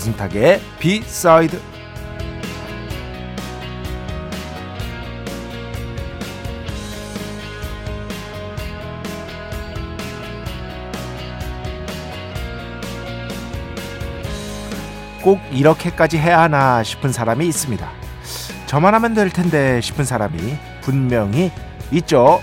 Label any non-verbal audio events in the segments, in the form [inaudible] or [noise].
배승탁의 비사이드 꼭 이렇게까지 해야 하나 싶은 사람이 있습니다. 저만 하면 될 텐데 싶은 사람이 분명히 있죠.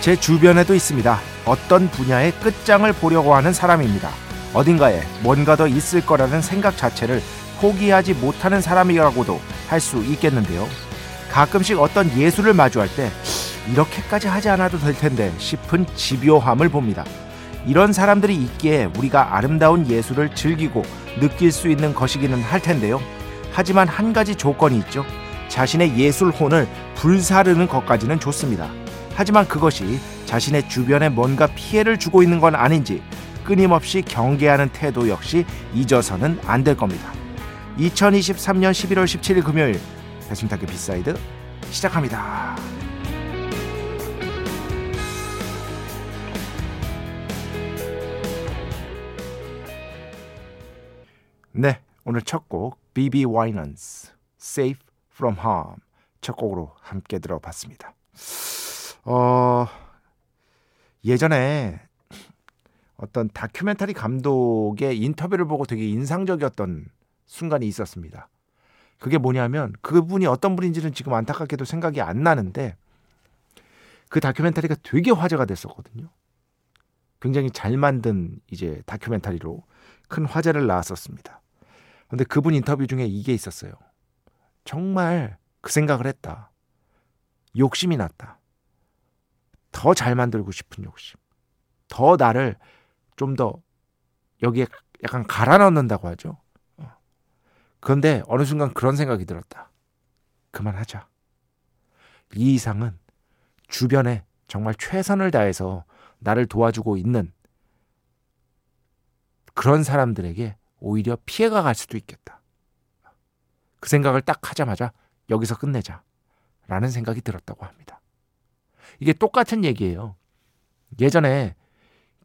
제 주변에도 있습니다. 어떤 분야의 끝장을 보려고 하는 사람입니다. 어딘가에 뭔가 더 있을 거라는 생각 자체를 포기하지 못하는 사람이라고도 할 수 있겠는데요. 가끔씩 어떤 예술을 마주할 때 이렇게까지 하지 않아도 될 텐데 싶은 집요함을 봅니다. 이런 사람들이 있기에 우리가 아름다운 예술을 즐기고 느낄 수 있는 것이기는 할 텐데요. 하지만 한 가지 조건이 있죠. 자신의 예술혼을 불사르는 것까지는 좋습니다. 하지만 그것이 자신의 주변에 뭔가 피해를 주고 있는 건 아닌지 끊임없이 경계하는 태도 역시 잊어서는 안 될 겁니다. 2023년 11월 17일 금요일 배순탁의 B side 시작합니다. 네, 오늘 첫 곡 BB 와이넌스 Safe from Harm 첫 곡으로 함께 들어봤습니다. 어, 예전에 어떤 다큐멘터리 감독의 인터뷰를 보고 되게 인상적이었던 순간이 있었습니다. 그게 뭐냐면 그분이 어떤 분인지는 지금 안타깝게도 생각이 안 나는데 그 다큐멘터리가 되게 화제가 됐었거든요. 굉장히 잘 만든 이제 다큐멘터리로 큰 화제를 낳았었습니다. 근데 그분 인터뷰 중에 이게 있었어요. 정말 그 생각을 했다. 욕심이 났다. 더 잘 만들고 싶은 욕심. 더 나를 좀 더 여기에 약간 갈아 넣는다고 하죠. 어. 그런데 어느 순간 그런 생각이 들었다. 그만하자. 이 이상은 주변에 정말 최선을 다해서 나를 도와주고 있는 그런 사람들에게 오히려 피해가 갈 수도 있겠다. 그 생각을 딱 하자마자 여기서 끝내자. 라는 생각이 들었다고 합니다. 이게 똑같은 얘기예요. 예전에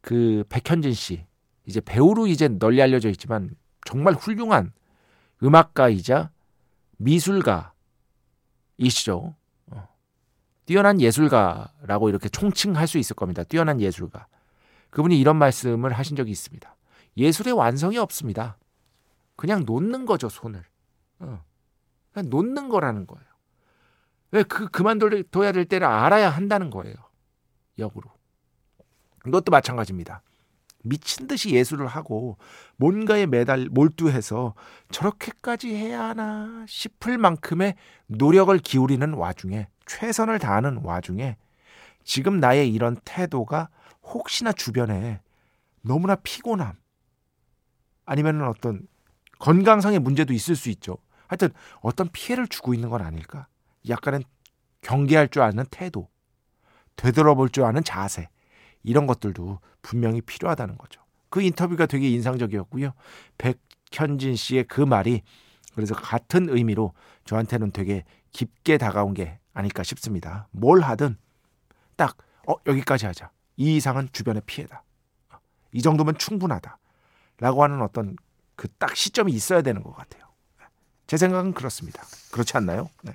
그 백현진 씨, 이제 배우로 이제 널리 알려져 있지만 정말 훌륭한 음악가이자 미술가이시죠. 어. 뛰어난 예술가라고 이렇게 총칭할 수 있을 겁니다. 뛰어난 예술가. 그분이 이런 말씀을 하신 적이 있습니다. 예술의 완성이 없습니다. 그냥 놓는 거죠, 손을. 어. 그냥 놓는 거라는 거예요. 왜 그 그만둬야 될 때를 알아야 한다는 거예요. 역으로. 이것도 마찬가지입니다. 미친 듯이 예술을 하고 뭔가에 매달 몰두해서 저렇게까지 해야 하나 싶을 만큼의 노력을 기울이는 와중에 최선을 다하는 와중에 지금 나의 이런 태도가 혹시나 주변에 너무나 피곤함 아니면 어떤 건강상의 문제도 있을 수 있죠. 하여튼 어떤 피해를 주고 있는 건 아닐까? 약간은 경계할 줄 아는 태도, 되돌아볼 줄 아는 자세 이런 것들도 분명히 필요하다는 거죠. 그 인터뷰가 되게 인상적이었고요. 백현진 씨의 그 말이 그래서 같은 의미로 저한테는 되게 깊게 다가온 게 아닐까 싶습니다. 뭘 하든 딱 어, 여기까지 하자. 이 이상은 주변의 피해다. 이 정도면 충분하다. 라고 하는 어떤 그 딱 시점이 있어야 되는 것 같아요. 제 생각은 그렇습니다. 그렇지 않나요? 네.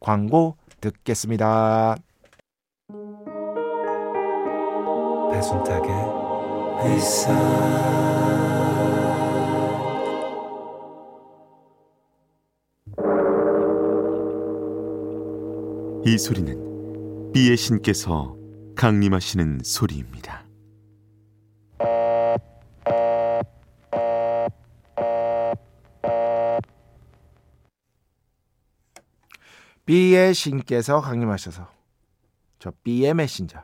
광고 듣겠습니다. 배순탁의 회사 이 소리는 B의 신께서 강림하시는 소리입니다. B의 신께서 강림하셔서 저 B의 메신저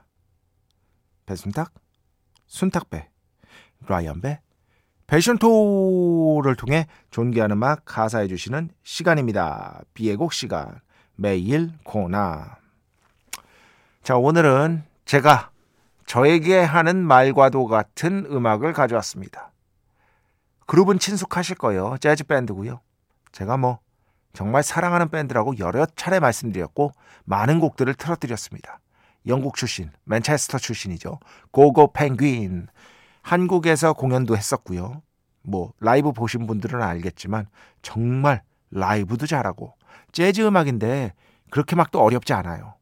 배순탁, 순탁배, 라이언배, 패션토를 통해 존귀한 음악 가사해 주시는 시간입니다. B의 곡 시간 매일 코나 자 오늘은 제가 저에게 하는 말과도 같은 음악을 가져왔습니다. 그룹은 친숙하실 거예요. 재즈 밴드고요. 제가 뭐 정말 사랑하는 밴드라고 여러 차례 말씀드렸고 많은 곡들을 틀어드렸습니다. 영국 출신, 맨체스터 출신이죠. 고고 펭귄. 한국에서 공연도 했었고요. 뭐 라이브 보신 분들은 알겠지만 정말 라이브도 잘하고 재즈 음악인데 그렇게 막 또 어렵지 않아요.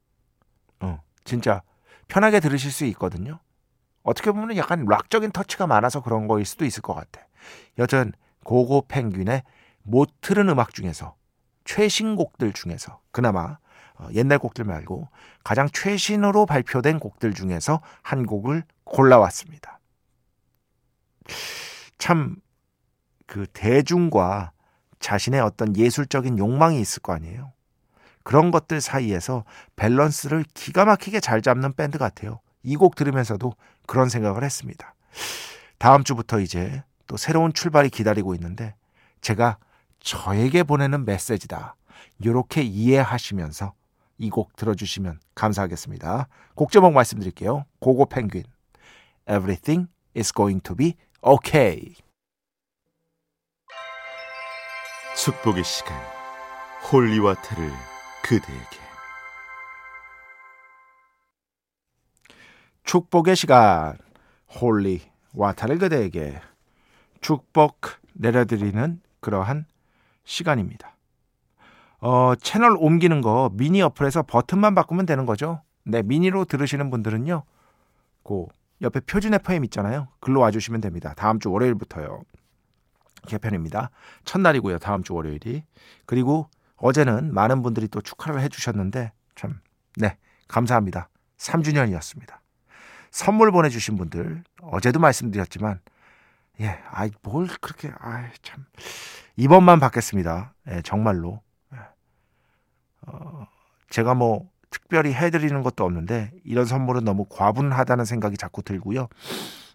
어, 진짜 편하게 들으실 수 있거든요. 어떻게 보면 약간 락적인 터치가 많아서 그런 거일 수도 있을 것 같아. 여전 고고 펭귄의 못 틀은 음악 중에서 최신곡들 중에서 그나마 어, 옛날 곡들 말고 가장 최신으로 발표된 곡들 중에서 한 곡을 골라왔습니다. 참 그 대중과 자신의 어떤 예술적인 욕망이 있을 거 아니에요. 그런 것들 사이에서 밸런스를 기가 막히게 잘 잡는 밴드 같아요. 이 곡 들으면서도 그런 생각을 했습니다. 다음 주부터 이제 또 새로운 출발이 기다리고 있는데 제가 저에게 보내는 메시지다. 이렇게 이해하시면서 이 곡 들어주시면 감사하겠습니다. 곡 제목 말씀드릴게요. 고고 펭귄. Everything is going to be okay. 축복의 시간. holy water를 그대에게. 축복의 시간. holy water를 그대에게 축복 내려드리는 그러한 시간입니다. 어, 채널 옮기는 거 미니 어플에서 버튼만 바꾸면 되는 거죠. 네, 미니로 들으시는 분들은요. 그 옆에 표준 FM 있잖아요. 글로 와주시면 됩니다. 다음 주 월요일부터요. 개편입니다. 첫날이고요. 다음 주 월요일이. 그리고 어제는 많은 분들이 또 축하를 해주셨는데 참, 네, 감사합니다. 3주년이었습니다. 선물 보내주신 분들 어제도 말씀드렸지만 예, 아이 뭘 그렇게 아이 참 이번만 받겠습니다. 예, 정말로 예. 어, 제가 뭐 특별히 해드리는 것도 없는데 이런 선물은 너무 과분하다는 생각이 자꾸 들고요.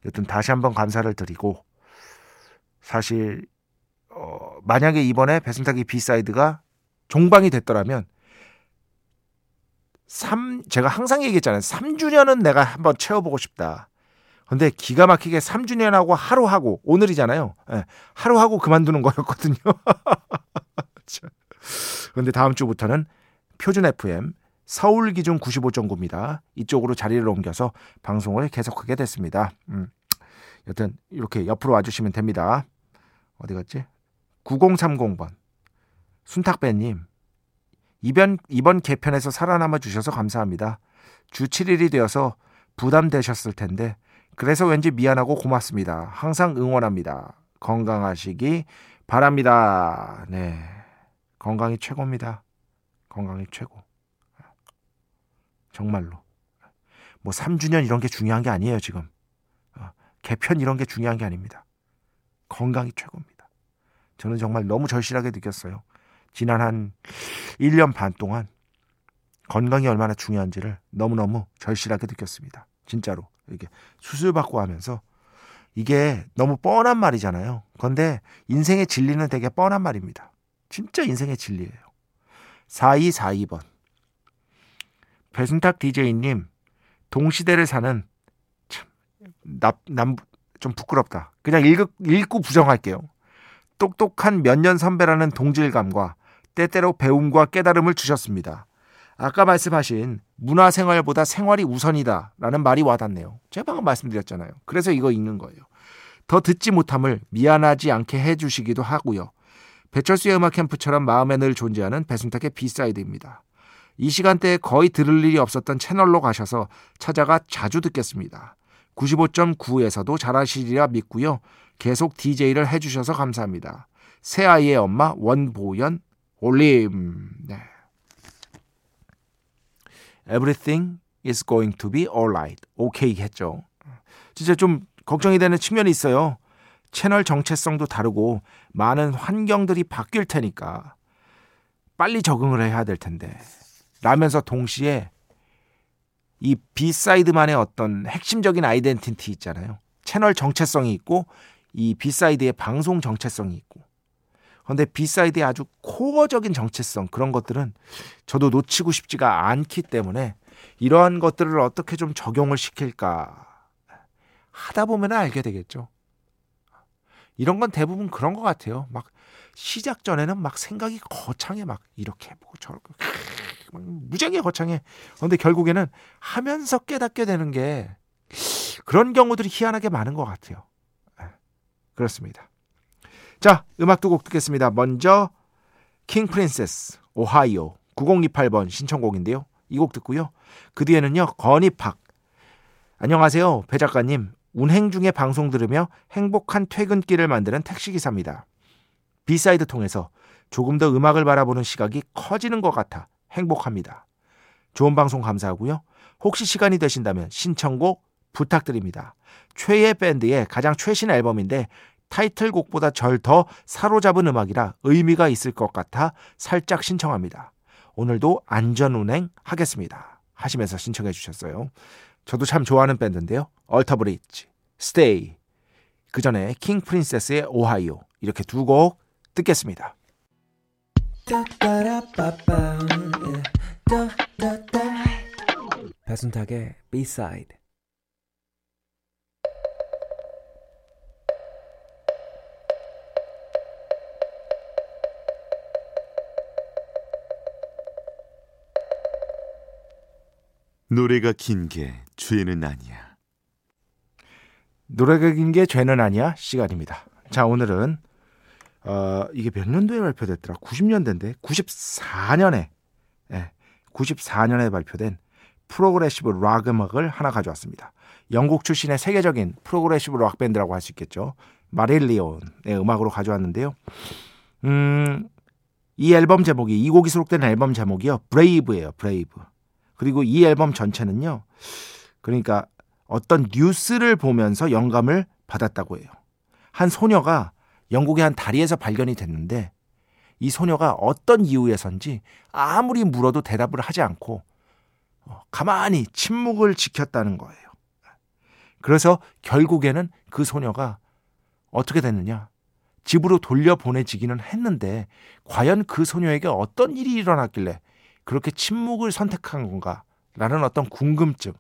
여튼 다시 한번 감사를 드리고 사실 어, 만약에 이번에 배순탁의 B side가 종방이 됐더라면 3 제가 항상 얘기했잖아요. 3주년은 내가 한번 채워보고 싶다. 근데 기가 막히게 3주년하고 하루 하고 오늘이잖아요. 네, 하루 하고 그만두는 거였거든요. [laughs] 근데 다음 주부터는 표준 FM 서울 기준 95.9입니다. 이쪽으로 자리를 옮겨서 방송을 계속하게 됐습니다. 음. 여튼 이렇게 옆으로 와주시면 됩니다. 어디 갔지? 9030번 순탁배님 이번 이번 개편에서 살아남아 주셔서 감사합니다. 주 7일이 되어서 부담되셨을 텐데 그래서 왠지 미안하고 고맙습니다. 항상 응원합니다. 건강하시기 바랍니다. 네. 건강이 최고입니다. 건강이 최고. 정말로. 뭐 3주년 이런 게 중요한 게 아니에요, 지금. 어, 개편 이런 게 중요한 게 아닙니다. 건강이 최고입니다. 저는 정말 너무 절실하게 느꼈어요. 지난 한 1년 반 동안 건강이 얼마나 중요한지를 너무너무 절실하게 느꼈습니다. 진짜로. 이렇게 수술받고 하면서 이게 너무 뻔한 말이잖아요. 그런데 인생의 진리는 되게 뻔한 말입니다. 진짜 인생의 진리예요. 4242번. 배순탁 DJ님, 동시대를 사는 참, 남, 남, 좀 부끄럽다. 그냥 읽, 읽고 부정할게요. 똑똑한 몇 년 선배라는 동질감과 때때로 배움과 깨달음을 주셨습니다. 아까 말씀하신 문화 생활보다 생활이 우선이다 라는 말이 와닿네요. 제가 방금 말씀드렸잖아요. 그래서 이거 읽는 거예요. 더 듣지 못함을 미안하지 않게 해주시기도 하고요. 배철수의 음악 캠프처럼 마음에 늘 존재하는 배순탁의 B side입니다. 이 시간대에 거의 들을 일이 없었던 채널로 가셔서 찾아가 자주 듣겠습니다. 95.9에서도 잘하시리라 믿고요. 계속 DJ를 해주셔서 감사합니다. 세 아이의 엄마 원보연 올림. 네. Everything is going to be alright. 오케이 했죠. 진짜 좀 걱정이 되는 측면이 있어요. 채널 정체성도 다르고 많은 환경들이 바뀔 테니까 빨리 적응을 해야 될 텐데 라면서 동시에 이 B side만의 어떤 핵심적인 identity 있잖아요. 채널 정체성이 있고 이 B side의 방송 정체성이 있고 그런데 비사이드의 아주 core적인 정체성 그런 것들은 저도 놓치고 싶지가 않기 때문에 이러한 것들을 어떻게 좀 적용을 시킬까 하다 보면 알게 되겠죠. 이런 건 대부분 그런 것 같아요. 막 시작 전에는 막 생각이 거창해 막 이렇게 해보고 저렇게 [laughs] 막 무지하게 거창해. 그런데 결국에는 하면서 깨닫게 되는 게 그런 경우들이 희한하게 많은 것 같아요. 예, 그렇습니다. 자, 음악 두 곡 듣겠습니다. 먼저 King Princess Ohio 9028번 신청곡인데요. 이 곡 듣고요. 그 뒤에는요. 건이팍 안녕하세요. 배 작가님. 운행 중에 방송 들으며 행복한 퇴근길을 만드는 택시기사입니다. B side 통해서 조금 더 음악을 바라보는 시각이 커지는 것 같아 행복합니다. 좋은 방송 감사하고요. 혹시 시간이 되신다면 신청곡 부탁드립니다. 최애 밴드의 가장 최신 앨범인데 타이틀곡보다 절 더 사로잡은 음악이라 의미가 있을 것 같아 살짝 신청합니다. 오늘도 안전운행 하겠습니다. 하시면서 신청해 주셨어요. 저도 참 좋아하는 밴드인데요. 얼터 브릿지, 스테이, 그 전에 킹 프린세스의 오하이오 이렇게 두 곡 듣겠습니다. 배순탁의 B-side 노래가 긴 게 죄는 아니야. 노래가 긴 게 죄는 아니야 시간입니다. 자 오늘은 어, 이게 몇 년도에 발표됐더라? 90년대인데 94년에 예, 94년에 발표된 progressive rock 음악을 하나 가져왔습니다. 영국 출신의 세계적인 progressive rock 밴드라고 할 수 있겠죠. Marillion의 음악으로 가져왔는데요. 음, 이 앨범 제목이 이 곡이 수록된 앨범 제목이요. Brave예요. Brave. 그리고 이 앨범 전체는요. 그러니까 어떤 뉴스를 보면서 영감을 받았다고 해요. 한 소녀가 영국의 한 다리에서 발견이 됐는데 이 소녀가 어떤 이유에선지 아무리 물어도 대답을 하지 않고 어, 가만히 침묵을 지켰다는 거예요. 그래서 결국에는 그 소녀가 어떻게 됐느냐? 집으로 돌려보내지기는 했는데 과연 그 소녀에게 어떤 일이 일어났길래 그렇게 침묵을 선택한 건가? 라는 어떤 궁금증.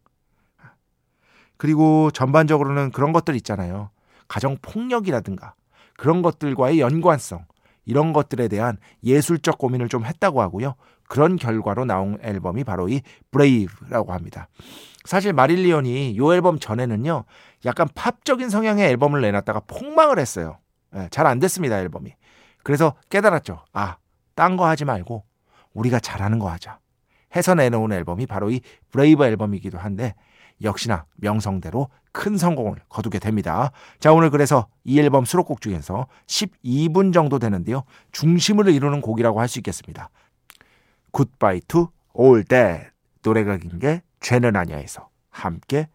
그리고 전반적으로는 그런 것들 있잖아요. 가정 폭력이라든가 그런 것들과의 연관성 이런 것들에 대한 예술적 고민을 좀 했다고 하고요. 그런 결과로 나온 앨범이 바로 이 브레이브라고 합니다. 사실 마릴리온이 이 앨범 전에는요. 약간 팝적인 성향의 앨범을 내놨다가 폭망을 했어요. 네, 예, 잘안 됐습니다, 앨범이. 그래서 깨달았죠. 아, 딴 거 하지 말고 우리가 잘하는 거 하자. 해서 내놓은 앨범이 바로 이 Brave 앨범이기도 한데 역시나 명성대로 큰 성공을 거두게 됩니다. 자, 오늘 그래서 이 앨범 수록곡 중에서 12분 정도 되는데요. 중심을 이루는 곡이라고 할 수 있겠습니다. Goodbye to All That 노래가 긴 게 죄는 아니야에서 함께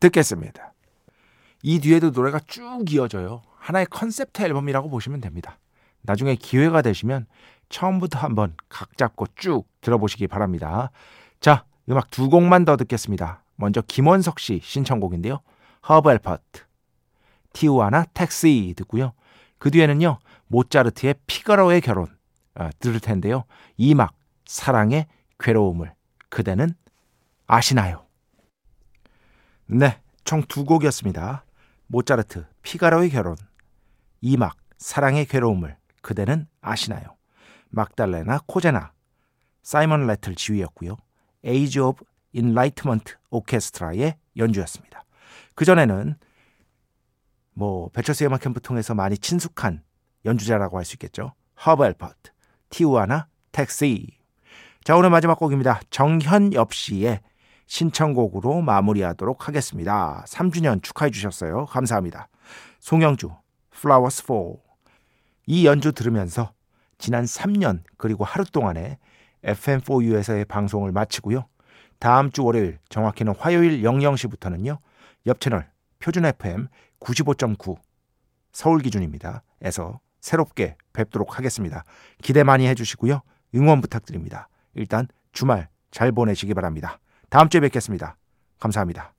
듣겠습니다. 이 뒤에도 노래가 쭉 이어져요. 하나의 컨셉트 앨범이라고 보시면 됩니다. 나중에 기회가 되시면 처음부터 한번 각 잡고 쭉 들어보시기 바랍니다. 자, 음악 두 곡만 더 듣겠습니다. 먼저 김원석 씨 신청곡인데요. 허브 앨퍼트, Tijuana Taxi 듣고요. 그 뒤에는요. 모차르트의 피가로의 결혼 어, 들을 텐데요. 이 막 사랑의 괴로움을 그대는 아시나요? 네, 총 두 곡이었습니다. 모차르트 피가로의 결혼, 이 막 사랑의 괴로움을 그대는 아시나요? 막달레나 코제나, 사이먼 래틀 지휘였고요. Age of Enlightenment 오케스트라의 연주였습니다. 그전에는 뭐 배철수의 음악 캠프 통해서 많이 친숙한 연주자라고 할 수 있겠죠. 허브 앨퍼트, Tijuana Taxi. 자, 오늘 마지막 곡입니다. 정현엽 씨의 신청곡으로 마무리하도록 하겠습니다. 3주년 축하해 주셨어요. 감사합니다. 송영주, Flowers Fall. 이 연주 들으면서 지난 3년 그리고 하루 동안에 FM4U에서의 방송을 마치고요. 다음 주 월요일 정확히는 화요일 00시부터는요. 옆 채널 표준 FM 95.9 서울 기준입니다. 에서 새롭게 뵙도록 하겠습니다. 기대 많이 해주시고요. 응원 부탁드립니다. 일단 주말 잘 보내시기 바랍니다. 다음 주에 뵙겠습니다. 감사합니다.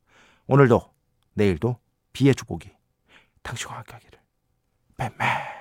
오늘도 내일도 비의 축복이 당신과 함께 하기를. 뱀뱀